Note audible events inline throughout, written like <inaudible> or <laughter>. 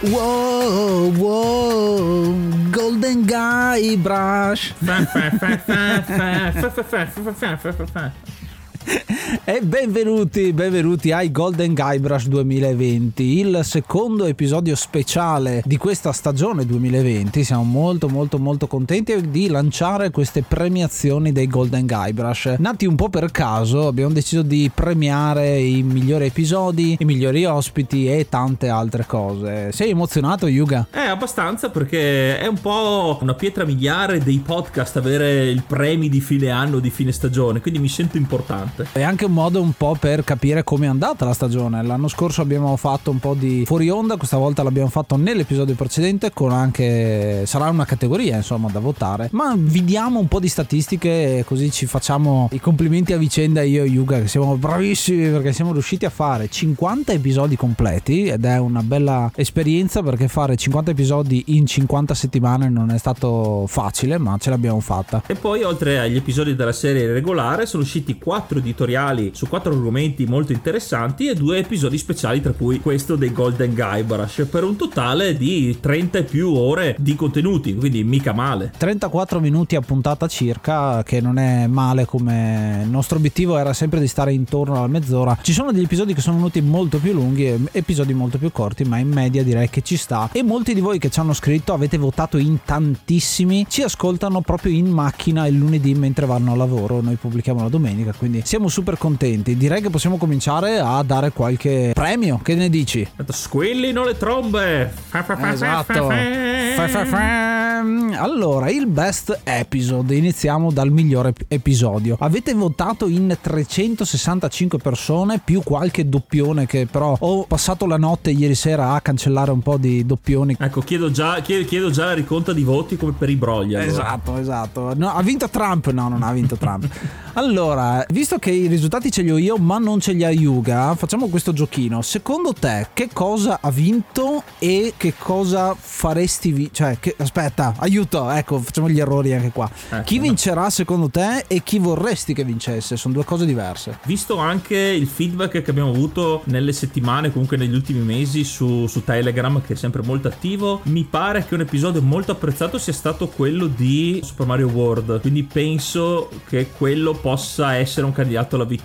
Wow, whoa, Golden Guy Brush. E benvenuti, benvenuti ai Golden Guybrush 2020, il secondo episodio speciale di questa stagione 2020. Siamo molto molto molto contenti di lanciare queste premiazioni dei Golden Guybrush. Nati un po' per caso, abbiamo deciso di premiare i migliori episodi, i migliori ospiti e tante altre cose. Sei emozionato, Yuga? Eh, abbastanza perché è un po' una pietra miliare dei podcast avere il premi di fine anno, di fine stagione, quindi mi sento importante. È anche un modo un po' per capire come è andata la stagione. L'anno scorso abbiamo fatto un po' di fuori onda, questa volta l'abbiamo fatto nell'episodio precedente con anche sarà una categoria insomma da votare. Ma vi diamo un po' di statistiche così ci facciamo i complimenti a vicenda io e Yuga che siamo bravissimi perché siamo riusciti a fare 50 episodi completi ed è una bella esperienza perché fare 50 episodi in 50 settimane non è stato facile, ma ce l'abbiamo fatta. E poi oltre agli episodi della serie regolare sono usciti 4 editoriali su quattro argomenti molto interessanti e due episodi speciali tra cui questo dei Golden Guybrush per un totale di 30 e più ore di contenuti quindi mica male. 34 minuti a puntata circa che non è male come il nostro obiettivo era sempre di stare intorno alla mezz'ora. Ci sono degli episodi che sono venuti molto più lunghi e episodi molto più corti ma in media direi che ci sta. E molti di voi che ci hanno scritto avete votato in tantissimi ci ascoltano proprio in macchina il lunedì mentre vanno a lavoro. Noi pubblichiamo la domenica quindi siamo super contenti. Direi che possiamo cominciare a dare qualche premio. Che ne dici? Squillino le trombe. Esatto. Allora, il best episode. Iniziamo dal migliore episodio. Avete votato in 365 persone più qualche doppione che però ho passato la notte ieri sera a cancellare un po' di doppioni. Ecco, chiedo già, chiedo, chiedo già la riconta di voti come per i brogli. Allora. Esatto, esatto. No, ha vinto Trump? No, non ha vinto Trump. <laughs> allora, visto che i risultati ce li ho io, ma non ce li ha Yuga, facciamo questo giochino. Secondo te, che cosa ha vinto e che cosa faresti? Vi- cioè, che, aspetta, aiuto, ecco, facciamo gli errori anche qua. Ecco, chi vincerà secondo te e chi vorresti che vincesse? Sono due cose diverse. Visto anche il feedback che abbiamo avuto nelle settimane, comunque negli ultimi mesi su, su Telegram, che è sempre molto attivo, mi pare che un episodio molto apprezzato sia stato quello di Super Mario World. Quindi penso che quello possa essere un candidato alla vittoria.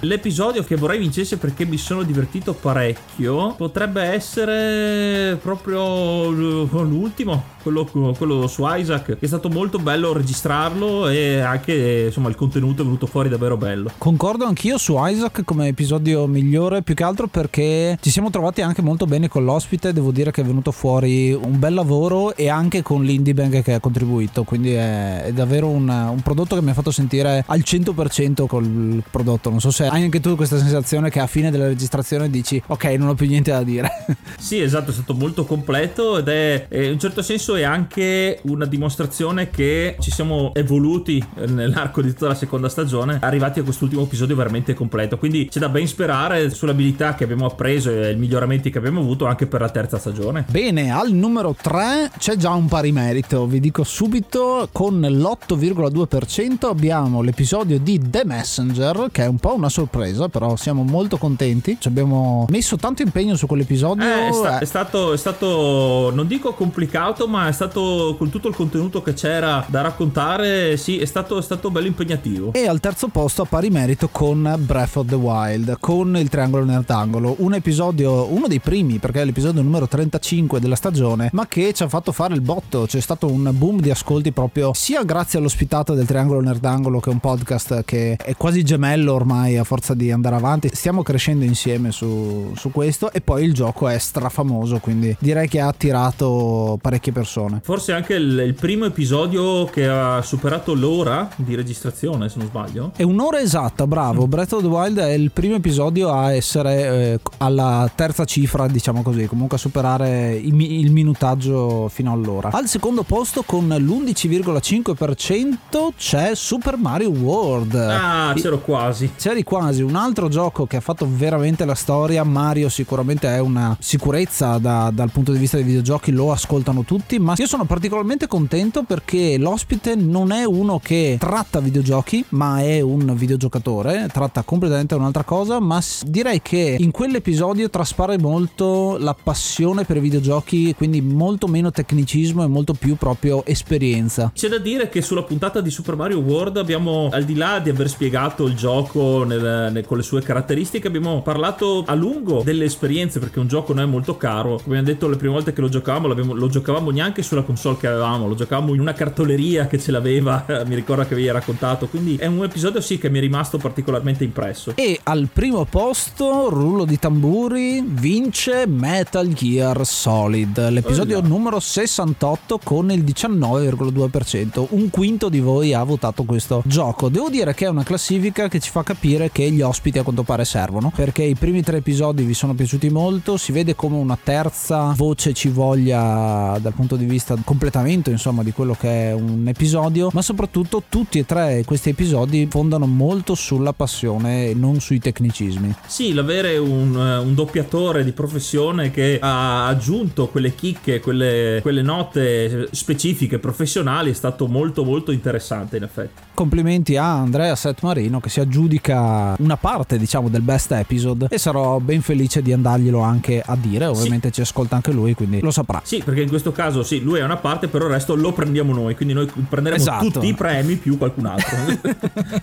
L'episodio che vorrei vincesse perché mi sono divertito parecchio potrebbe essere proprio l'ultimo, quello, quello su Isaac, che è stato molto bello registrarlo e anche insomma il contenuto è venuto fuori davvero bello. Concordo anch'io su Isaac come episodio migliore, più che altro perché ci siamo trovati anche molto bene con l'ospite, devo dire che è venuto fuori un bel lavoro e anche con l'Indie Bank che ha contribuito, quindi è, è davvero un, un, prodotto che mi ha fatto sentire al 100% col prodotto, non so se hai anche tu questa sensazione che a fine della registrazione dici ok non ho più niente da dire. <laughs> sì esatto, è stato molto completo ed è in un certo senso è anche anche una dimostrazione che ci siamo evoluti nell'arco di tutta la seconda stagione, arrivati a quest'ultimo episodio veramente completo. Quindi c'è da ben sperare sull'abilità che abbiamo appreso e i miglioramenti che abbiamo avuto anche per la terza stagione. Bene, al numero 3 c'è già un pari merito, vi dico subito, con l'8,2% abbiamo l'episodio di The Messenger, che è un po' una sorpresa, però siamo molto contenti. Ci abbiamo messo tanto impegno su quell'episodio. Eh, è, sta- è, stato, è stato, non dico complicato, ma è stato con tutto il contenuto che c'era da raccontare, sì, è stato, è stato bello impegnativo. E al terzo posto a pari merito con Breath of the Wild, con il triangolo nell'angolo, un episodio, uno dei primi, perché è l'episodio numero 35 della stagione, ma che ci ha fatto fare il botto, c'è stato un boom di ascolti proprio sia grazie all'ospitata del triangolo nerdangolo che è un podcast che è quasi gemello ormai a forza di andare avanti, stiamo crescendo insieme su, su questo e poi il gioco è strafamoso, quindi direi che ha attirato parecchie persone. Forse anche il, il primo episodio che ha superato l'ora di registrazione, se non sbaglio. È un'ora esatta, bravo. Breath of the Wild è il primo episodio a essere eh, alla terza cifra, diciamo così, comunque a superare il, il minutaggio fino all'ora. Al secondo posto con l'11,5% c'è Super Mario World. Ah, c'ero quasi. C'eri quasi. Un altro gioco che ha fatto veramente la storia. Mario sicuramente è una sicurezza da, dal punto di vista dei videogiochi, lo ascoltano tutti, ma io sono particolarmente contento perché l'ospite non è uno che tratta videogiochi, ma è un videogiocatore, tratta completamente un'altra cosa, ma direi che in quell'episodio traspare molto la passione per i videogiochi, quindi molto meno tecnicismo e molto più proprio esperienza. C'è da dire che sulla puntata di Super Mario World abbiamo, al di là di aver spiegato il gioco nel, nel, con le sue caratteristiche, abbiamo parlato a lungo delle esperienze perché un gioco non è molto caro. Come abbiamo detto le prime volte che lo giocavamo, lo giocavamo neanche sulla console che avevamo, lo giocavamo in una cartoleria che ce l'aveva, <laughs> mi ricordo che vi hai raccontato. Quindi è un episodio sì che mi è rimasto particolarmente impresso. E al primo posto, rullo di tamburi, vince Metal Gear Solid, l'episodio oh, no. numero 68 con il 19,2%. Un quinto di voi ha votato questo gioco. Devo dire che è una classifica che ci fa capire che gli ospiti a quanto pare servono, perché i primi tre episodi vi sono piaciuti molto, si vede come una terza voce ci voglia dal punto di vista completamento, insomma, di quello che è un episodio, ma soprattutto tutti e tre questi episodi fondano molto sulla passione e non sui tecnicismi. Sì, l'avere un, un doppiatore di professione che ha aggiunto quelle chicche, quelle, quelle note specifiche, professionali, è stato molto molto interessante in effetti. Complimenti a Andrea Set Marino che si aggiudica una parte diciamo del best episode e sarò ben felice di andarglielo anche a dire, ovviamente sì. ci ascolta anche lui quindi lo saprà. Sì, perché in questo caso sì, lui è una parte, però il resto lo prendiamo noi, quindi noi prenderemo esatto. tutti i premi più qualcun altro.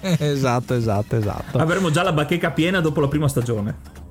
<laughs> esatto, esatto, esatto. Avremo già la bacheca piena dopo la prima stagione.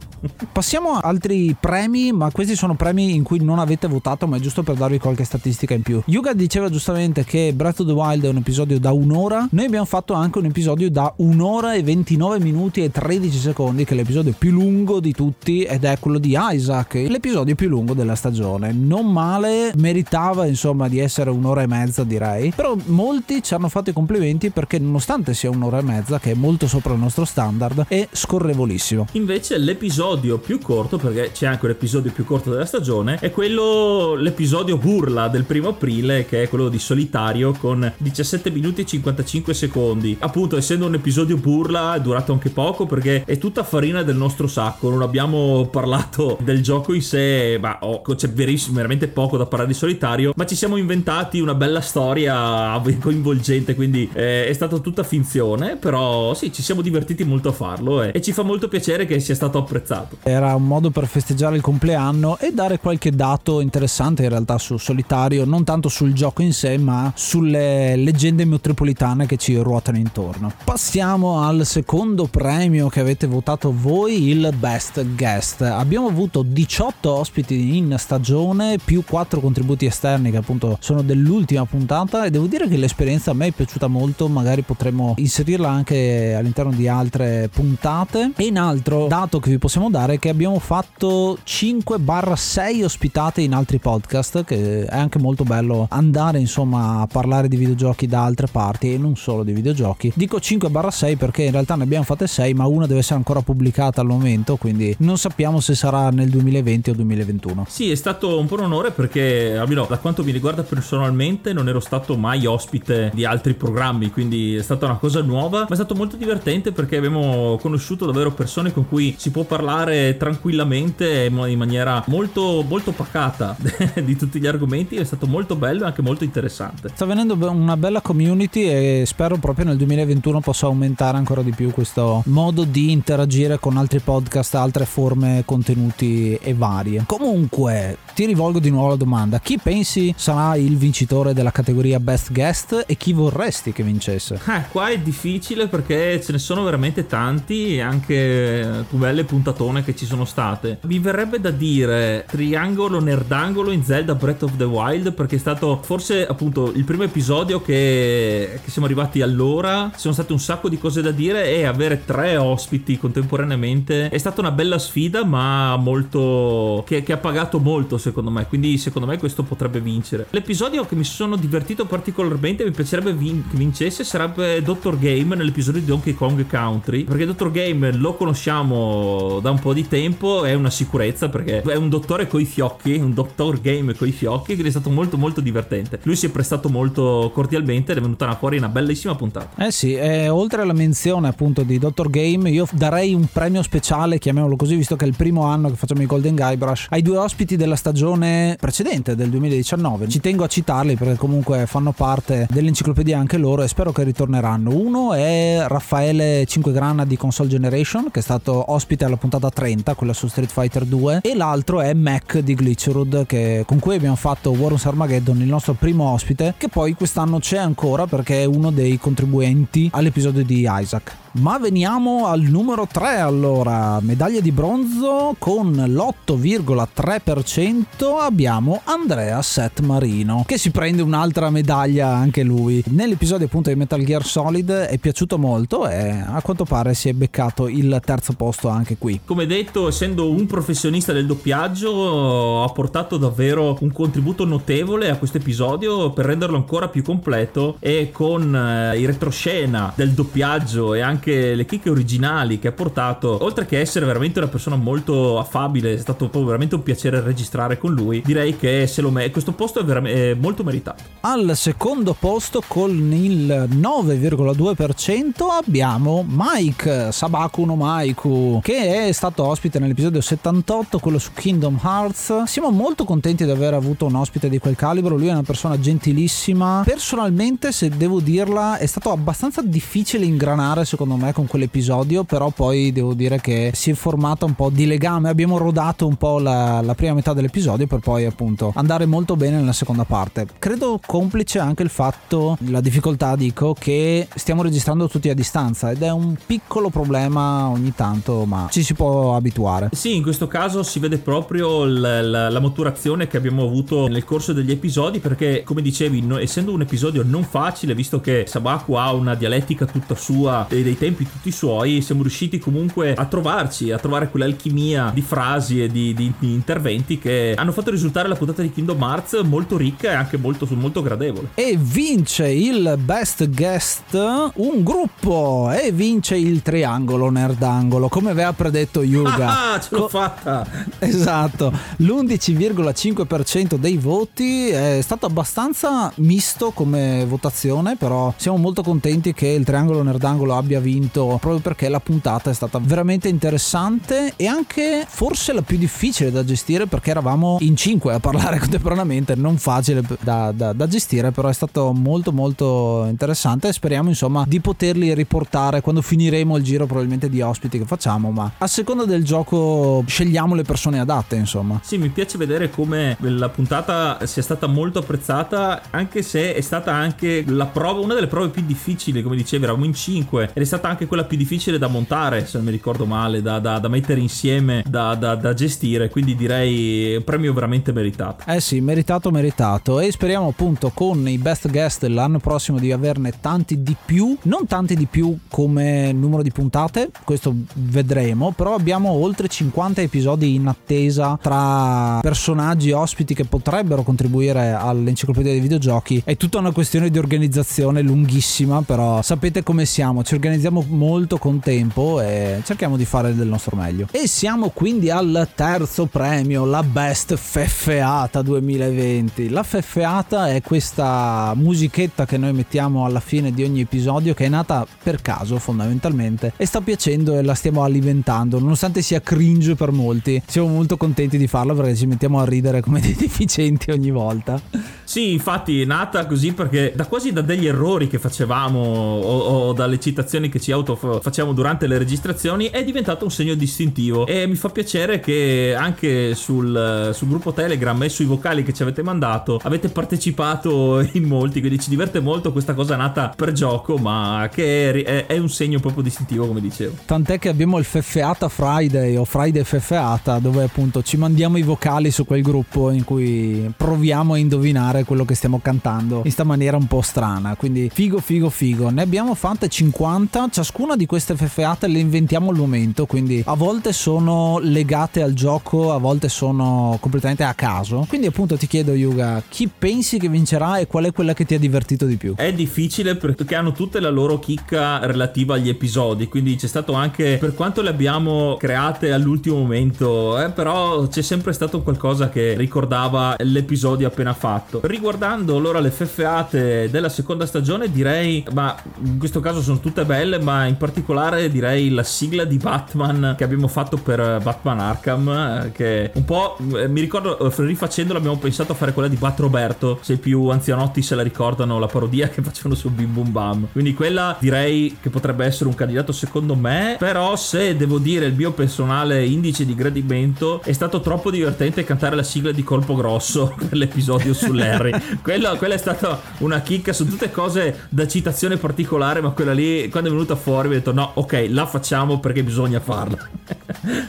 Passiamo a altri premi, ma questi sono premi in cui non avete votato, ma è giusto per darvi qualche statistica in più. Yuga diceva giustamente che Breath of the Wild è un episodio da un'ora. Noi abbiamo fatto anche un episodio da un'ora e 29 minuti e 13 secondi, che è l'episodio più lungo di tutti, ed è quello di Isaac, l'episodio più lungo della stagione. Non male, meritava insomma di essere un'ora e mezza, direi. Però molti ci hanno fatto i complimenti perché, nonostante sia un'ora e mezza, che è molto sopra il nostro standard, è scorrevolissimo. Invece l'episodio l'episodio più corto, perché c'è anche l'episodio più corto della stagione, è quello, l'episodio burla del primo aprile, che è quello di solitario con 17 minuti e 55 secondi. Appunto, essendo un episodio burla, è durato anche poco perché è tutta farina del nostro sacco. Non abbiamo parlato del gioco in sé, ma oh, c'è verissimo, veramente poco da parlare di solitario, ma ci siamo inventati una bella storia coinvolgente, quindi eh, è stata tutta finzione, però sì, ci siamo divertiti molto a farlo eh, e ci fa molto piacere che sia stato apprezzato apprezzato. Era un modo per festeggiare il compleanno e dare qualche dato interessante in realtà su Solitario, non tanto sul gioco in sé, ma sulle leggende metropolitane che ci ruotano intorno. Passiamo al secondo premio che avete votato voi, il Best Guest. Abbiamo avuto 18 ospiti in stagione più 4 contributi esterni che appunto sono dell'ultima puntata e devo dire che l'esperienza a me è piaciuta molto, magari potremmo inserirla anche all'interno di altre puntate. E in altro dato che vi possiamo è che abbiamo fatto 5-6 ospitate in altri podcast, che è anche molto bello andare insomma a parlare di videogiochi da altre parti e non solo di videogiochi. Dico 5-6 perché in realtà ne abbiamo fatte 6, ma una deve essere ancora pubblicata al momento, quindi non sappiamo se sarà nel 2020 o 2021. Sì, è stato un po' un onore perché, almeno da quanto mi riguarda personalmente, non ero stato mai ospite di altri programmi, quindi è stata una cosa nuova, ma è stato molto divertente perché abbiamo conosciuto davvero persone con cui si può parlare tranquillamente in maniera molto, molto pacata <laughs> di tutti gli argomenti, è stato molto bello e anche molto interessante. Sta venendo una bella community e spero proprio nel 2021 possa aumentare ancora di più questo modo di interagire con altri podcast, altre forme, contenuti e varie. Comunque, ti rivolgo di nuovo la domanda: chi pensi sarà il vincitore della categoria Best Guest e chi vorresti che vincesse? Eh, qua è difficile perché ce ne sono veramente tanti e anche più belle puntatone che ci sono state. Mi verrebbe da dire triangolo nerdangolo in Zelda Breath of the Wild perché è stato forse appunto il primo episodio che, che siamo arrivati allora. Ci sono state un sacco di cose da dire e avere tre ospiti contemporaneamente è stata una bella sfida ma molto che, che ha pagato molto secondo me quindi secondo me questo potrebbe vincere l'episodio che mi sono divertito particolarmente mi piacerebbe vin- che vincesse sarebbe Dr. Game nell'episodio di Donkey Kong Country perché Dr. Game lo conosciamo da un po' di tempo è una sicurezza perché è un dottore coi fiocchi un Dr. Game coi fiocchi quindi è stato molto molto divertente lui si è prestato molto cordialmente ed è venuta fuori una bellissima puntata eh sì eh, oltre alla menzione appunto di Dr. Game io darei un premio speciale chiamiamolo così visto che è il primo anno che facciamo i Golden Guybrush ai due ospiti della stagione precedente del 2019 ci tengo a citarli perché comunque fanno parte dell'enciclopedia anche loro e spero che ritorneranno uno è Raffaele 5 Grana di Console Generation che è stato ospite alla puntata 30 quella su Street Fighter 2 e l'altro è Mac di Glitcherud che, con cui abbiamo fatto Warren's Armageddon il nostro primo ospite che poi quest'anno c'è ancora perché è uno dei contribuenti all'episodio di Isaac ma veniamo al numero 3 allora, medaglia di bronzo con l'8,3% abbiamo Andrea Set Marino che si prende un'altra medaglia anche lui. Nell'episodio appunto di Metal Gear Solid è piaciuto molto e a quanto pare si è beccato il terzo posto anche qui. Come detto, essendo un professionista del doppiaggio ha portato davvero un contributo notevole a questo episodio per renderlo ancora più completo e con eh, i retroscena del doppiaggio e anche anche le chicche originali che ha portato, oltre che essere veramente una persona molto affabile, è stato veramente un piacere registrare con lui. Direi che se lo me- questo posto è, veramente, è molto meritato. Al secondo posto con il 9,2% abbiamo Mike Sabaku no Maiku che è stato ospite nell'episodio 78, quello su Kingdom Hearts. Siamo molto contenti di aver avuto un ospite di quel calibro, lui è una persona gentilissima. Personalmente, se devo dirla, è stato abbastanza difficile ingranare secondo me con quell'episodio, però poi devo dire che si è formata un po' di legame, abbiamo rodato un po' la, la prima metà dell'episodio per poi appunto andare molto bene nella seconda parte. Credo complice anche il fatto, la difficoltà dico, che stiamo registrando tutti a distanza ed è un piccolo problema ogni tanto, ma ci si può abituare. Sì, in questo caso si vede proprio la, la, la maturazione che abbiamo avuto nel corso degli episodi perché come dicevi, no, essendo un episodio non facile, visto che Sabaku ha una dialettica tutta sua e dei tempi tempi tutti suoi, siamo riusciti comunque a trovarci, a trovare quell'alchimia di frasi e di, di, di interventi che hanno fatto risultare la puntata di Kingdom Hearts molto ricca e anche molto, molto gradevole. E vince il best guest un gruppo e vince il triangolo nerdangolo, come aveva predetto Yuga. Ah, ce l'ho Co- fatta! Esatto, l'11,5% dei voti è stato abbastanza misto come votazione, però siamo molto contenti che il triangolo nerdangolo abbia vinto vinto proprio perché la puntata è stata veramente interessante e anche forse la più difficile da gestire perché eravamo in cinque a parlare <laughs> contemporaneamente, non facile da, da, da gestire, però è stato molto molto interessante e speriamo insomma di poterli riportare quando finiremo il giro probabilmente di ospiti che facciamo, ma a seconda del gioco scegliamo le persone adatte insomma. Sì, mi piace vedere come la puntata sia stata molto apprezzata anche se è stata anche la prova, una delle prove più difficili, come dicevi, eravamo in cinque ed è stata stata anche quella più difficile da montare, se non mi ricordo male, da, da, da mettere insieme, da, da, gestire, quindi direi premio veramente meritato. Eh sì, meritato, meritato e speriamo appunto con i best guest l'anno prossimo di averne tanti di più, non tanti di più come numero di puntate, questo vedremo, però abbiamo oltre 50 episodi in attesa tra personaggi ospiti che potrebbero contribuire all'enciclopedia dei videogiochi. È tutta una questione di organizzazione lunghissima, però sapete come siamo, ci organizziamo molto con tempo e cerchiamo di fare del nostro meglio. E siamo quindi al terzo premio, la Best Feffeata 2020. La Feffeata è questa musichetta che noi mettiamo alla fine di ogni episodio che è nata per caso fondamentalmente e sta piacendo e la stiamo alimentando, nonostante sia cringe per molti. Siamo molto contenti di farlo perché ci mettiamo a ridere come dei deficienti ogni volta. Sì, infatti è nata così perché da quasi da degli errori che facevamo o, o dalle citazioni che ci auto facciamo durante le registrazioni è diventato un segno distintivo e mi fa piacere che anche sul, sul gruppo Telegram e sui vocali che ci avete mandato avete partecipato in molti, quindi ci diverte molto questa cosa nata per gioco ma che è, è un segno proprio distintivo come dicevo. Tant'è che abbiamo il Feffeata Friday o Friday Feffeata dove appunto ci mandiamo i vocali su quel gruppo in cui proviamo a indovinare quello che stiamo cantando in questa maniera un po' strana. Quindi figo, figo, figo. Ne abbiamo fatte 50, ciascuna di queste FFAte le inventiamo al momento, quindi a volte sono legate al gioco, a volte sono completamente a caso. Quindi appunto ti chiedo Yuga, chi pensi che vincerà e qual è quella che ti ha divertito di più? È difficile perché hanno tutte la loro chicca relativa agli episodi, quindi c'è stato anche per quanto le abbiamo create all'ultimo momento, eh, però c'è sempre stato qualcosa che ricordava l'episodio appena fatto riguardando allora le feffeate della seconda stagione, direi, ma in questo caso sono tutte belle, ma in particolare direi la sigla di Batman che abbiamo fatto per Batman Arkham, eh, che un po' eh, mi ricordo eh, rifacendola abbiamo pensato a fare quella di Bat Roberto, se i più anzianotti se la ricordano, la parodia <laughs> che facevano su Bim Bum Bam. Quindi quella direi che potrebbe essere un candidato secondo me, però se devo dire il mio personale indice di gradimento è stato troppo divertente cantare la sigla di Colpo Grosso <laughs> per l'episodio sull'R. Harry. Quello, quella è stata una chicca, sono tutte cose da citazione particolare, ma quella lì, quando è venuta fuori, mi ho detto no, ok, la facciamo perché bisogna farla.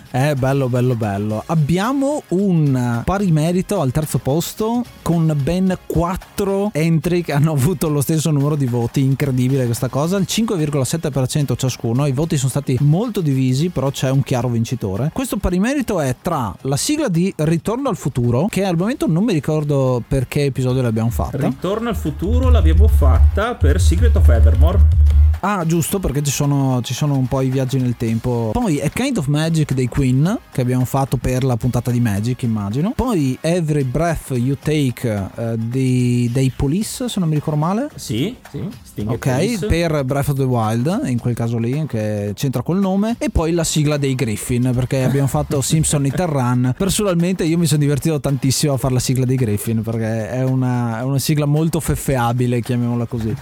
È <laughs> bello, bello, bello. Abbiamo un pari merito al terzo posto con ben 4 entry che hanno avuto lo stesso numero di voti. Incredibile questa cosa. Il 5,7% ciascuno. I voti sono stati molto divisi, però c'è un chiaro vincitore. Questo pari merito è tra la sigla di Ritorno al futuro, che al momento non mi ricordo perché episodio l'abbiamo fatta. Ritorno al futuro l'abbiamo fatta per Secret of Evermore. Ah, giusto, perché ci sono, ci sono, un po' i viaggi nel tempo. Poi è Kind of Magic dei Queen, che abbiamo fatto per la puntata di Magic, immagino. Poi Every Breath You Take uh, di, dei Police, se non mi ricordo male. Sì, sì. Sting ok, Police. per Breath of the Wild, in quel caso lì, che c'entra col nome. E poi la sigla dei Griffin, perché abbiamo fatto <laughs> Simpson Run. Personalmente io mi sono divertito tantissimo a fare la sigla dei Griffin, perché è una, è una sigla molto feffeabile, chiamiamola così.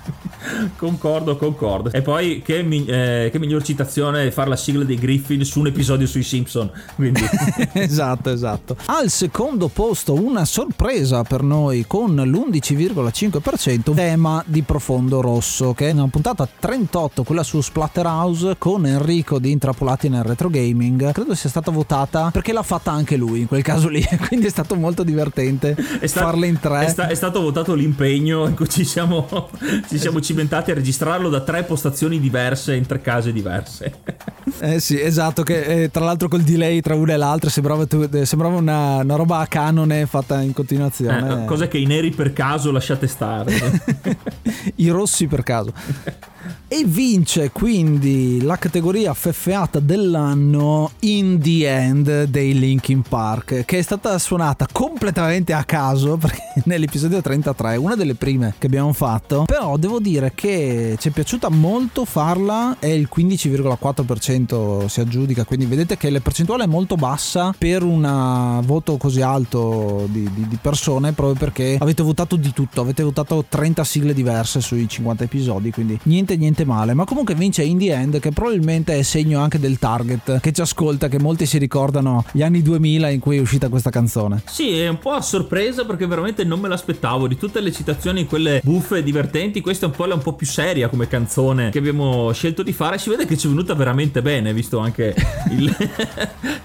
concordo, concordo ricordo. E poi che, mi, eh, che, miglior citazione fare la sigla dei Griffin su un episodio sui Simpson. Quindi. <laughs> esatto, esatto. Al secondo posto una sorpresa per noi con l'11,5% tema di Profondo Rosso, che è una puntata 38, quella su Splatterhouse con Enrico di Intrappolati nel Retro Gaming. Credo sia stata votata perché l'ha fatta anche lui in quel caso lì, <laughs> quindi è stato molto divertente è sta- farle in tre. È, sta- è, stato votato l'impegno in cui ci siamo, <laughs> ci siamo cimentati a registrarlo da tre postazioni diverse in tre case diverse. <laughs> eh sì, esatto, che eh, tra l'altro col delay tra una e l'altra sembrava, eh, sembrava una, una, roba a canone fatta in continuazione. Eh, cose che i neri per caso lasciate stare. <laughs> I rossi per caso. <laughs> E vince quindi la categoria feffeata dell'anno In the End dei Linkin Park, che è stata suonata completamente a caso <laughs> nell'episodio 33, una delle prime che abbiamo fatto, però devo dire che ci è piaciuta molto farla e il 15,4% si aggiudica, quindi vedete che la percentuale è molto bassa per un voto così alto di, di, di persone proprio perché avete votato di tutto, avete votato 30 sigle diverse sui 50 episodi, quindi niente niente male, ma comunque vince In The End che probabilmente è segno anche del target che ci ascolta, che molti si ricordano gli anni 2000 in cui è uscita questa canzone. Sì, è un po' a sorpresa perché veramente non me l'aspettavo, di tutte le citazioni quelle buffe e divertenti questa è un po', un po' più seria come canzone che abbiamo scelto di fare. Si vede che ci è venuta veramente bene, visto anche il... <laughs>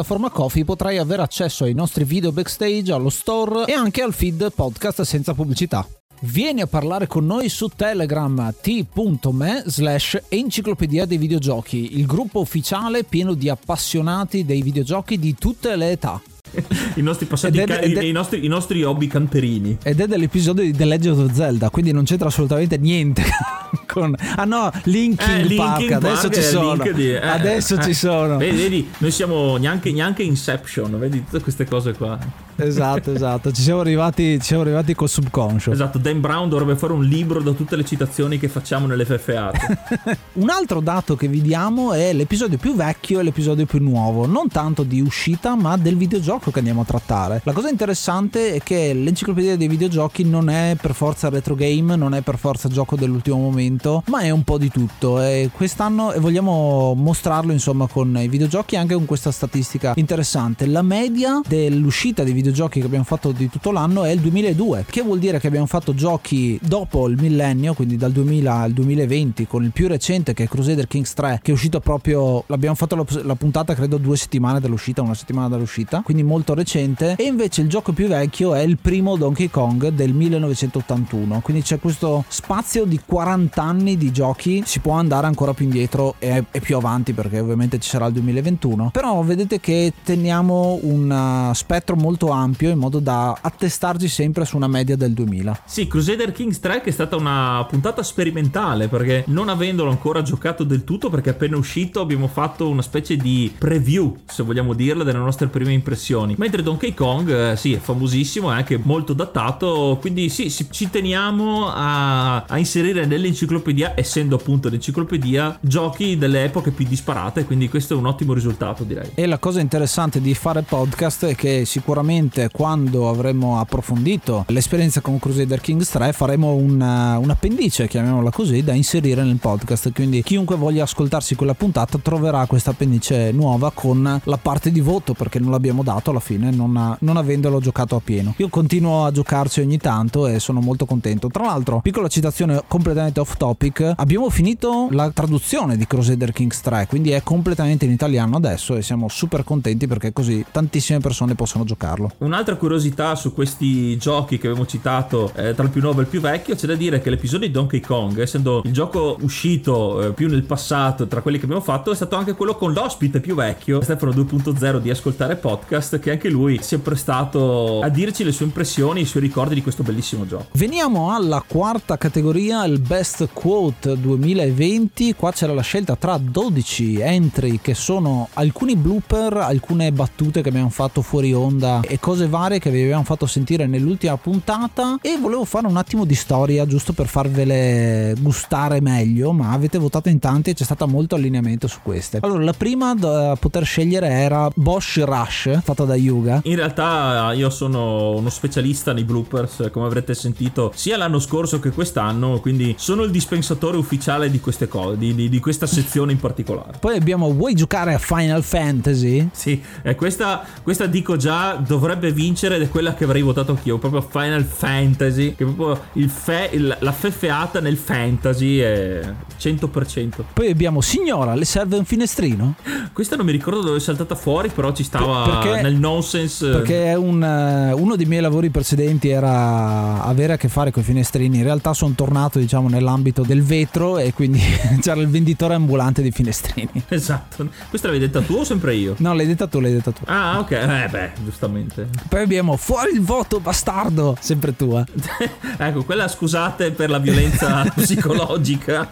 piattaforma Coffee potrai avere accesso ai nostri video backstage, allo store e anche al feed podcast senza pubblicità. Vieni a parlare con noi su Telegram t.me slash enciclopedia dei videogiochi, il gruppo ufficiale pieno di appassionati dei videogiochi di tutte le età. <laughs> I nostri passati, è, ca- è, i, nostri, i, nostri, hobby camperini. Ed è dell'episodio di The Legend of Zelda, quindi non c'entra assolutamente niente <laughs> con... Ah no, Linking, eh, Park, adesso Park ci sono. Di, eh, adesso eh, ci sono. Vedi, vedi, noi siamo neanche, neanche Inception, vedi tutte queste cose qua. Esatto, esatto, ci siamo arrivati, ci siamo arrivati col subconscio. Esatto, Dan Brown dovrebbe fare un libro da tutte le citazioni che facciamo nelle FFA. <laughs> un altro dato che vi diamo è l'episodio più vecchio e l'episodio più nuovo, non tanto di uscita ma del videogioco che andiamo a trattare. La cosa interessante è che l'enciclopedia dei videogiochi non è per forza retro game, non è per forza gioco dell'ultimo momento ma è un po' di tutto e quest'anno vogliamo mostrarlo insomma con i videogiochi anche con questa statistica interessante. La media dell'uscita dei videogiochi che abbiamo fatto di tutto l'anno è il 2002, che vuol dire che abbiamo fatto giochi dopo il millennio, quindi dal 2000 al 2020, con il più recente che è Crusader Kings 3, che è uscito proprio, l'abbiamo fatto la, la puntata credo due settimane dall'uscita, una settimana dall'uscita, quindi molto recente, e invece il gioco più vecchio è il primo Donkey Kong del 1981, quindi c'è questo spazio di 40 anni di giochi si può andare ancora più indietro e, e, più avanti perché ovviamente ci sarà il 2021 però vedete che teniamo un uh, spettro molto ampio in modo da attestarci sempre su una media del 2000 sì Crusader Kings 3 che è stata una puntata sperimentale perché non avendolo ancora giocato del tutto perché appena uscito abbiamo fatto una specie di preview se vogliamo dirla delle nostre prime impressioni mentre Donkey Kong eh, sì è famosissimo è anche molto datato quindi sì ci teniamo a, a inserire nell'enciclopedia l'enciclopedia, essendo appunto l'enciclopedia, giochi delle epoche più disparate, quindi questo è un ottimo risultato direi. E la cosa interessante di fare podcast è che sicuramente quando avremo approfondito l'esperienza con Crusader Kings 3 faremo una, un appendice, chiamiamola così, da inserire nel podcast, quindi chiunque voglia ascoltarsi quella puntata troverà questa appendice nuova con la parte di voto perché non l'abbiamo dato alla fine non, non avendolo giocato a pieno. Io continuo a giocarci ogni tanto e sono molto contento. Tra l'altro, piccola citazione completamente off topic, abbiamo finito la traduzione di Crusader Kings 3, quindi è completamente in italiano adesso e siamo super contenti perché così tantissime persone possono giocarlo. Un'altra curiosità su questi giochi che abbiamo citato eh, tra il più nuovo e il più vecchio, c'è da dire che l'episodio di Donkey Kong, essendo il gioco uscito eh, più nel passato tra quelli che abbiamo fatto, è stato anche quello con l'ospite più vecchio, Stefano 2.0 di Ascoltare Podcast, che anche lui si è prestato a dirci le sue impressioni, i suoi ricordi di questo bellissimo gioco. Veniamo alla quarta categoria, il Best Quote 2020, qua c'era la scelta tra 12 entry che sono alcuni blooper, alcune battute che abbiamo fatto fuori onda e cose varie che vi abbiamo fatto sentire nell'ultima puntata e volevo fare un attimo di storia giusto per farvele gustare meglio, ma avete votato in tanti e c'è stato molto allineamento su queste. Allora, la prima da poter scegliere era Bosch Rush, fatta da Yuga. In realtà io sono uno specialista nei bloopers, come avrete sentito, sia l'anno scorso che quest'anno, quindi sono il dispensatore ufficiale di queste cose, di, di, di, questa sezione in particolare. Poi abbiamo Vuoi giocare a Final Fantasy? Sì, eh, questa, questa, dico già dovrebbe vincere ed è quella che avrei votato anch'io, proprio Final Fantasy, che è proprio il fe, il, la feffeata nel fantasy è 100%. Poi abbiamo Signora, le serve un finestrino? Questa non mi ricordo dove è saltata fuori, però ci stava perché, nel nonsense. Perché un, uh, uno dei miei lavori precedenti era avere a che fare con i finestrini, in realtà sono tornato diciamo nell'ambito del vetro e quindi <laughs> c'era il venditore ambulante di finestrini. Esatto. Questa l'avevi detta tu o sempre io? No, l'hai detta tu, l'hai detta tu. Ah, ok. Eh beh, giustamente. Poi abbiamo fuori il voto, bastardo. Sempre tua. <laughs> ecco, quella scusate per la violenza <laughs> psicologica.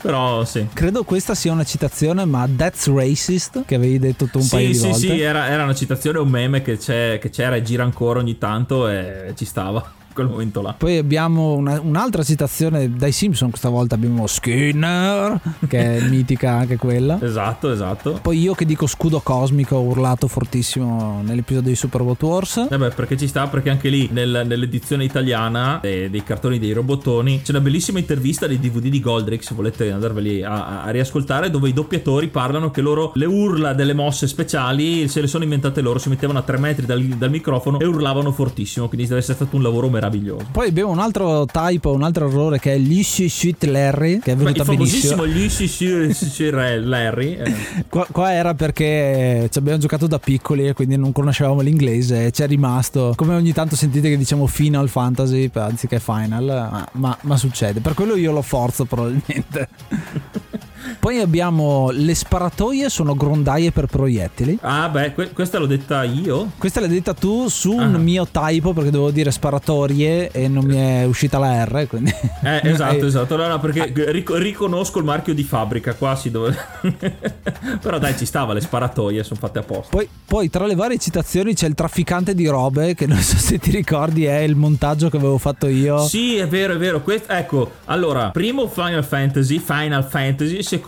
Però sì. Credo questa sia una citazione, ma That's Racist, che avevi detto tu un sì, paio di sì, volte. Sì, sì, era, era, una citazione, un meme che, che c'era e gira ancora ogni tanto e ci stava quel momento là. Poi abbiamo una, un'altra citazione dai Simpson, questa volta abbiamo Skinner, che è mitica anche quella. Esatto, esatto. Poi io che dico scudo cosmico ho urlato fortissimo nell'episodio di Super Robot Wars. Eh beh, perché ci sta, perché anche lì nel- nell'edizione italiana eh, dei cartoni dei robottoni c'è una bellissima intervista dei DVD di Goldrick, se volete andarveli a, a- riascoltare, dove i doppiatori parlano che loro le urla delle mosse speciali se le sono inventate loro, si mettevano a 3 metri dal, dal microfono e urlavano fortissimo, quindi deve essere stato un lavoro meraviglioso. Poi abbiamo un altro typo, un altro errore che è l'Ishy Shit Larry, che è Beh, venuta il famosissimo benissimo. gli Sci- <laughs> Larry. eh. Qua, qua era perché ci abbiamo giocato da piccoli e quindi non conoscevamo l'inglese e ci è rimasto. Come ogni tanto sentite che diciamo Final Fantasy anziché Final, ma, ma- ma succede. Per quello io lo forzo probabilmente. <laughs> Poi abbiamo le sparatoie sono grondaie per proiettili. Ah, beh, que- questa l'ho detta io. Questa l'hai detta tu su un Ah. mio typo perché dovevo dire sparatorie e non mi è uscita la R. Quindi... Eh, <laughs> esatto, Eh, esatto. No, no, perché ric- riconosco il marchio di fabbrica. Qua si dove. <laughs> Però dai, ci stava, le sparatoie sono fatte apposta. Poi, poi tra le varie citazioni c'è il trafficante di robe che non so se ti ricordi è il montaggio che avevo fatto io. Sì, è vero, è vero. Quest- ecco, allora, primo Final Fantasy, Final Fantasy, secondo,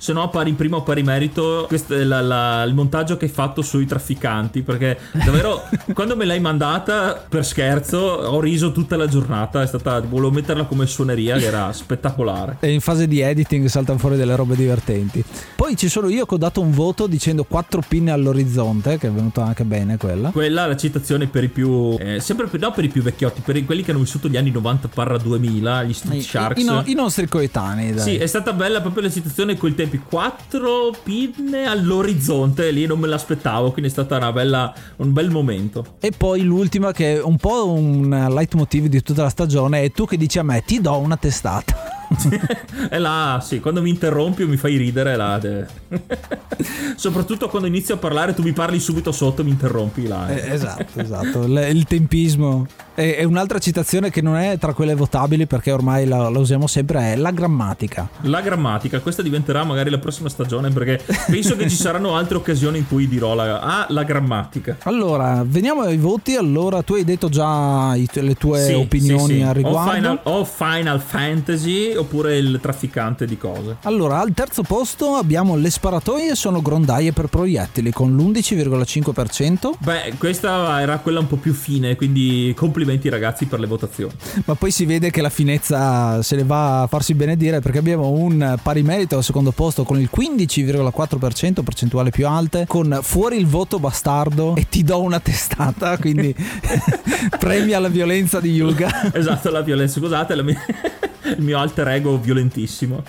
se no pari primo pari merito, questo è la- la- il montaggio che hai fatto sui trafficanti, perché davvero, <laughs> quando me l'hai mandata per scherzo, ho riso tutta la giornata, è stata, volevo metterla come suoneria, che era spettacolare. E in fase di editing saltano fuori delle robe divertenti. Poi ci sono io che ho dato un voto dicendo quattro pinne all'orizzonte, che è venuta anche bene quella. Quella è la citazione per i più, eh, sempre per, no per i più vecchiotti, per i- quelli che hanno vissuto gli anni 90-2000, gli Street I, Sharks. i no- i nostri coetanei, dai. Sì, è stata bella proprio la citazione in quei tempi. Quattro pinne all'orizzonte, lì non me l'aspettavo, quindi è stata una bella, un bel momento. E poi l'ultima che è un po' un leitmotiv di tutta la stagione è tu che dici a me ti do una testata. <laughs> e là, sì, quando mi interrompi o mi fai ridere, là, de- <laughs> soprattutto quando inizio a parlare, tu mi parli subito sotto, mi interrompi là. eh. Eh, esatto, esatto, il tempismo. E, un'altra citazione che non è tra quelle votabili perché ormai la, la usiamo sempre è la grammatica. La grammatica, questa diventerà magari la prossima stagione perché penso che ci saranno altre occasioni in cui dirò la, ah, la grammatica. Allora, veniamo ai voti. Allora, tu hai detto già i- le tue Sì, opinioni sì, sì. al O riguardo. Final, o Final Fantasy oppure il trafficante di cose. Allora, al terzo posto abbiamo le sparatoie sono grondaie per proiettili con l'11,5%, Beh, questa era quella un po' più fine, quindi complimenti ragazzi per le votazioni. ma poi si vede che la finezza se ne va a farsi benedire perché abbiamo un pari merito al secondo posto con il 15,4%, percentuale più alte, con fuori il voto bastardo e ti do una testata, quindi <laughs> premia la violenza di Yuga. Esatto, la violenza, scusate, la mia- <laughs> il mio alter ego violentissimo.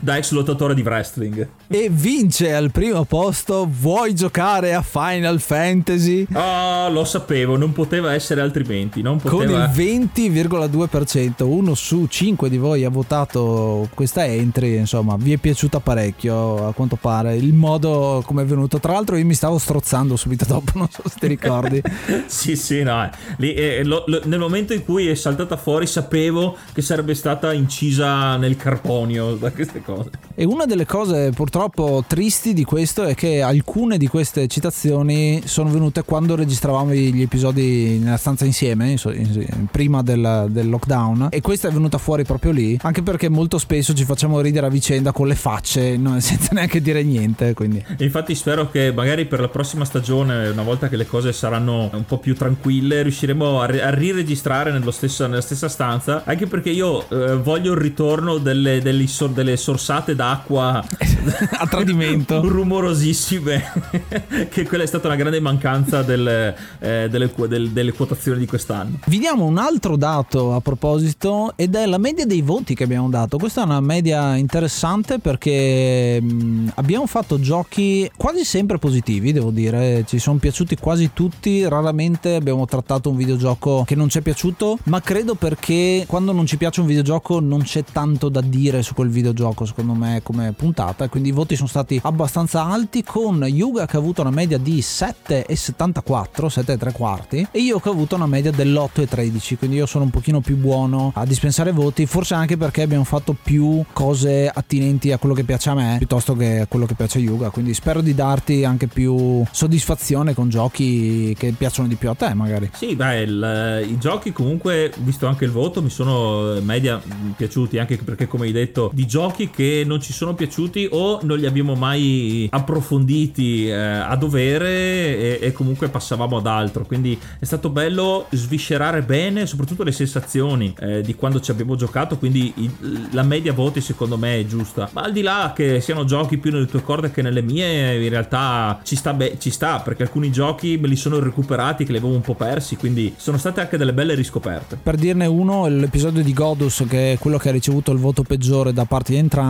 Da ex lottatore di wrestling. E vince al primo posto. Vuoi giocare a Final Fantasy? Oh, lo sapevo, non poteva essere altrimenti. Non Con il poteva. 20,2%, uno su cinque di voi ha votato questa entry, insomma, vi è piaciuta parecchio a quanto pare il modo come è venuto. Tra l'altro io mi stavo strozzando subito dopo, non so se ti ricordi. <laughs> Sì, sì, no. eh. Lì, eh, lo- lo- nel momento in cui è saltata fuori, sapevo che sarebbe stata incisa nel carbonio da queste cose. E una delle cose purtroppo tristi di questo è che alcune di queste citazioni sono venute quando registravamo gli episodi nella stanza insieme, in- in- prima del, del lockdown. E questa è venuta fuori proprio lì, anche perché molto spesso ci facciamo ridere a vicenda con le facce, no, <laughs> senza neanche dire niente. Quindi Infatti spero che magari per la prossima stagione, una volta che le cose saranno un po' più tranquille, riusciremo a, a riregistrare nello stesso- nella stessa stanza, anche perché io eh, voglio il ritorno delle, degli sor- delle sorsate d'acqua <laughs> a tradimento. <laughs> rumorosissime, <laughs> che quella è stata una grande mancanza del- eh, delle, del- delle quotazioni di quest'anno. Vi diamo un altro dato a proposito ed è la media dei voti che abbiamo dato. Questa è una media interessante perché mh, abbiamo fatto giochi quasi sempre positivi, devo dire. Ci sono piaciuti quasi tutti. Raramente abbiamo trattato un videogioco che non ci è piaciuto, ma credo perché quando non ci piace un videogioco non c'è tanto da dire su quel videogioco, secondo me come puntata, quindi i voti sono stati abbastanza alti con Yuga che ha avuto una media di 7,74, 7,3 quarti e io che ho avuto una media dell'8,13, quindi io sono un pochino più buono a dispensare voti, forse anche perché abbiamo fatto più cose attinenti a quello che piace a me piuttosto che a quello che piace a Yuga, quindi spero di darti anche più soddisfazione con giochi che piacciono di più a te magari. Sì, beh, il, i giochi comunque, visto anche il voto, mi sono media piaciuti anche perché come hai detto, di giochi che non ci sono piaciuti o non li abbiamo mai approfonditi eh, a dovere e, e, comunque passavamo ad altro, quindi è stato bello sviscerare bene soprattutto le sensazioni eh, di quando ci abbiamo giocato, quindi i, la media voti secondo me è giusta, ma al di là che siano giochi più nelle tue corde che nelle mie, in realtà ci sta, be- ci sta perché alcuni giochi me li sono recuperati che li avevo un po' persi, quindi sono state anche delle belle riscoperte. Per dirne uno, l'episodio di Godus, che è quello che ha ricevuto il voto peggiore da parte di entrambi,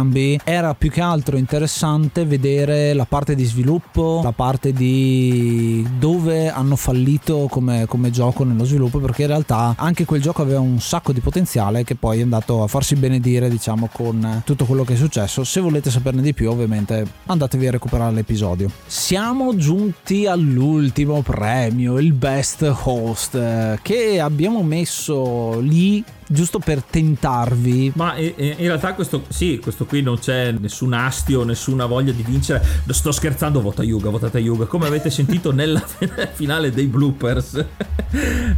era più che altro interessante vedere la parte di sviluppo, la parte di dove hanno fallito come, come gioco nello sviluppo, perché in realtà anche quel gioco aveva un sacco di potenziale che poi è andato a farsi benedire, diciamo, con tutto quello che è successo. Se volete saperne di più, ovviamente andatevi a recuperare l'episodio. Siamo giunti all'ultimo premio, il Best Host, che abbiamo messo lì giusto per tentarvi. Ma in realtà questo, sì, questo qui non c'è nessun astio, nessuna voglia di vincere. Sto scherzando, vota Yuga, votate Yuga, come avete sentito <laughs> nella finale dei bloopers.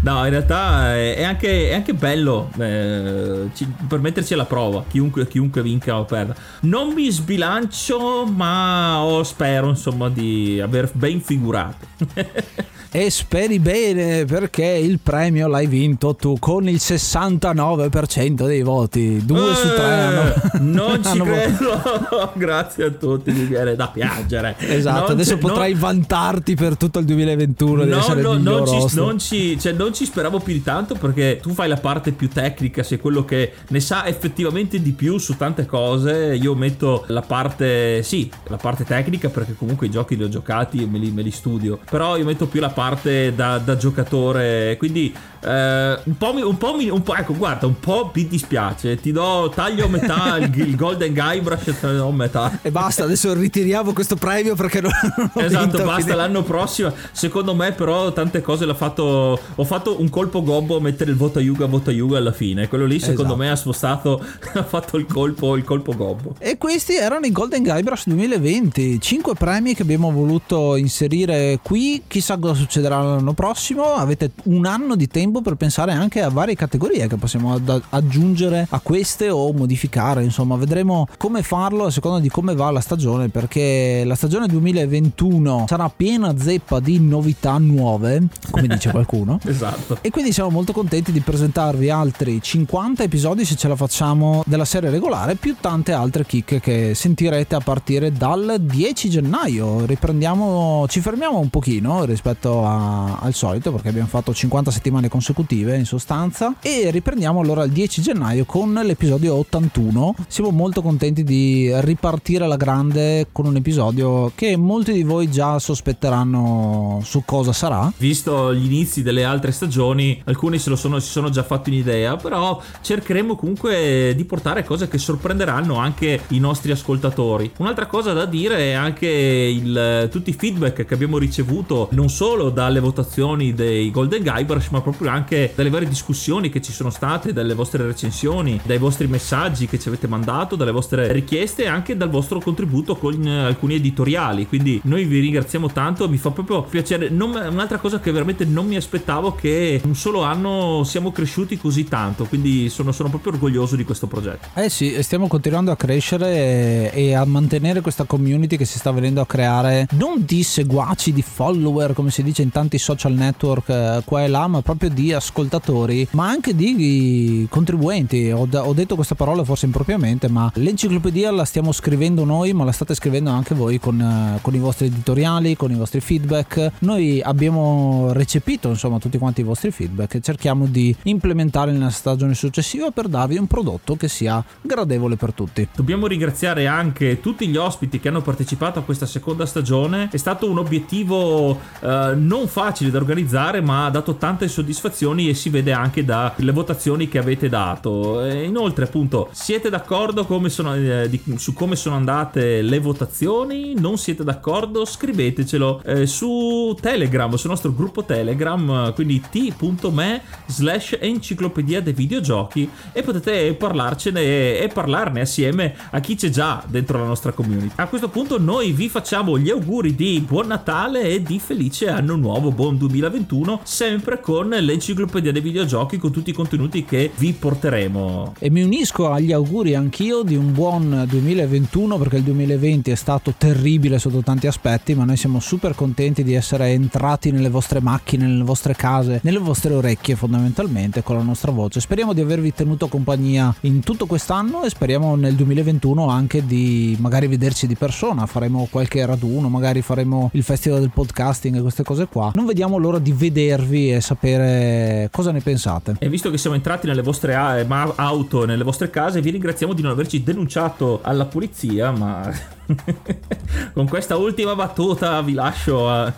no, in realtà è anche, è anche bello eh, per metterci alla prova, chiunque, chiunque vinca o perda. Non mi sbilancio, ma oh, spero insomma di aver ben figurato. <laughs> e speri bene perché il premio l'hai vinto tu con il 69% dei voti. Due eh, su tre hanno, non <laughs> ci credo. <laughs> Grazie a tutti, mi viene da piangere. Esatto, non adesso potrai non... vantarti per tutto il 2021 di no, essere no, non ci, non, ci, cioè, non ci speravo più di tanto perché tu fai la parte più tecnica, sei quello che ne sa effettivamente di più su tante cose. Io metto la parte, sì, la parte tecnica perché comunque i giochi li ho giocati e me li, me li studio. Però io metto più la parte da, da giocatore. Quindi eh, un po', un po', un po', ecco, guarda, un po' mi dispiace. Ti do taglio a metà il, <laughs> il Golden Guybrush e te ne do metà. E basta, adesso ritiriamo questo premio perché non, non Esatto, basta quindi... l'anno prossimo. Secondo me, però, tante cose l'ha fatto. Ho fatto un colpo gobbo a mettere il voto a Yuga, voto a Yuga alla fine. Quello lì, secondo esatto. me, ha spostato. <laughs> ha fatto il colpo, il colpo gobbo. E questi erano i Golden Guybrush 2020. Cinque premi che abbiamo voluto inserire qui. Chissà cosa succederà l'anno prossimo. Avete un anno di tempo per pensare anche a varie categorie che possiamo aggiungere a queste o modificare. Insomma, vedremo come farlo a seconda di come va la stagione. Perché la stagione 2021 sarà piena zeppa di novità nuove, come dice qualcuno. <laughs> esatto. E quindi siamo molto contenti di presentarvi altri 50 episodi se ce la facciamo della serie regolare, più tante altre chicche che sentirete a partire dal 10 gennaio. Riprendiamo, ci fermiamo un pochino rispetto a, al solito perché abbiamo fatto 50 settimane consecutive in sostanza e riprendiamo allora il 10 gennaio con l'episodio 81. Siamo molto contenti di ripartire alla grande con un episodio che molti di voi già sospetteranno su cosa sarà. Visto gli inizi delle altre stagioni, alcuni se lo sono, si sono già fatti un'idea, però cercheremo comunque di portare cose che sorprenderanno anche i nostri ascoltatori. Un'altra cosa da dire è anche il, tutti i feedback che abbiamo ricevuto non solo dalle votazioni dei Golden Guybrush, ma proprio anche dalle varie discussioni che ci sono state, dalle vostre recensioni, dai vostri messaggi che ci avete mandato, dalle vostre richieste e anche dal vostro contributo con alcuni editoriali. Quindi noi vi ringraziamo tanto, mi fa proprio piacere. Non, un'altra cosa che veramente non mi aspettavo che in un solo anno siamo cresciuti così tanto, quindi sono, sono proprio orgoglioso di questo progetto. Eh sì, stiamo continuando a crescere e, e a mantenere questa community che si sta venendo a creare non di seguaci, di follower come si dice in tanti social network eh, qua e là, ma proprio di ascoltatori, ma anche di contribuenti. Ho, ho detto questa parola forse impropriamente, ma l'enciclopedia la stiamo scrivendo noi, ma la state scrivendo anche voi con, eh, con i vostri editoriali, con i vostri feedback. Noi abbiamo recepito insomma tutti quanti i vostri feedback e cerchiamo di implementarli nella stagione successiva per darvi un prodotto che sia gradevole per tutti. Dobbiamo ringraziare anche tutti gli ospiti che hanno partecipato a questa seconda stagione. È stato un obiettivo eh, non facili da organizzare, ma ha dato tante soddisfazioni e si vede anche dalle votazioni che avete dato. E inoltre, appunto, siete d'accordo come sono, eh, di, su come sono andate le votazioni? Non siete d'accordo? Scrivetecelo eh, su Telegram, sul nostro gruppo Telegram, quindi t.me slash enciclopedia dei videogiochi e potete parlarcene e parlarne assieme a chi c'è già dentro la nostra community. A questo punto noi vi facciamo gli auguri di buon Natale e di felice anno nuovo, buon 2021, sempre con l'enciclopedia dei videogiochi con tutti i contenuti che vi porteremo. E mi unisco agli auguri anch'io di un buon 2021 perché il 2020 è stato terribile sotto tanti aspetti, ma noi siamo super contenti di essere entrati nelle vostre macchine, nelle vostre case, nelle vostre orecchie fondamentalmente con la nostra voce. Speriamo di avervi tenuto compagnia in tutto quest'anno e speriamo nel 2021 anche di magari vederci di persona, faremo qualche raduno, magari faremo il festival del podcasting e queste cose qua. Non vediamo l'ora di vedervi e sapere cosa ne pensate. E visto che siamo entrati nelle vostre auto e nelle vostre case, vi ringraziamo di non averci denunciato alla polizia, ma <laughs> con questa ultima battuta vi lascio a...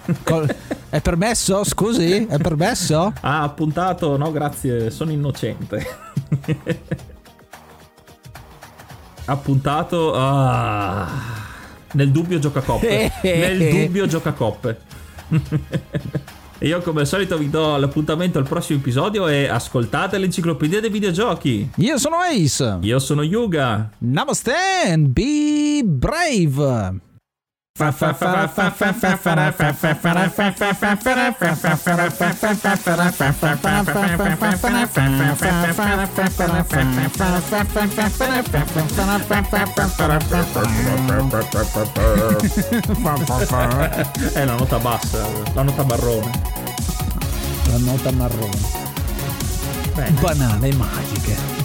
È permesso? Scusi? È permesso? Ah, appuntato? No, grazie, sono innocente. <laughs> appuntato... Ah. Nel dubbio gioca coppe. <laughs> Nel dubbio gioca coppe. E <laughs> io come al solito vi do l'appuntamento al prossimo episodio e ascoltate l'enciclopedia dei videogiochi. Io sono Ace. Io sono Yuga. Namaste and be brave. È la nota bassa, la nota marrone. La nota marrone. Bene. Banane magiche.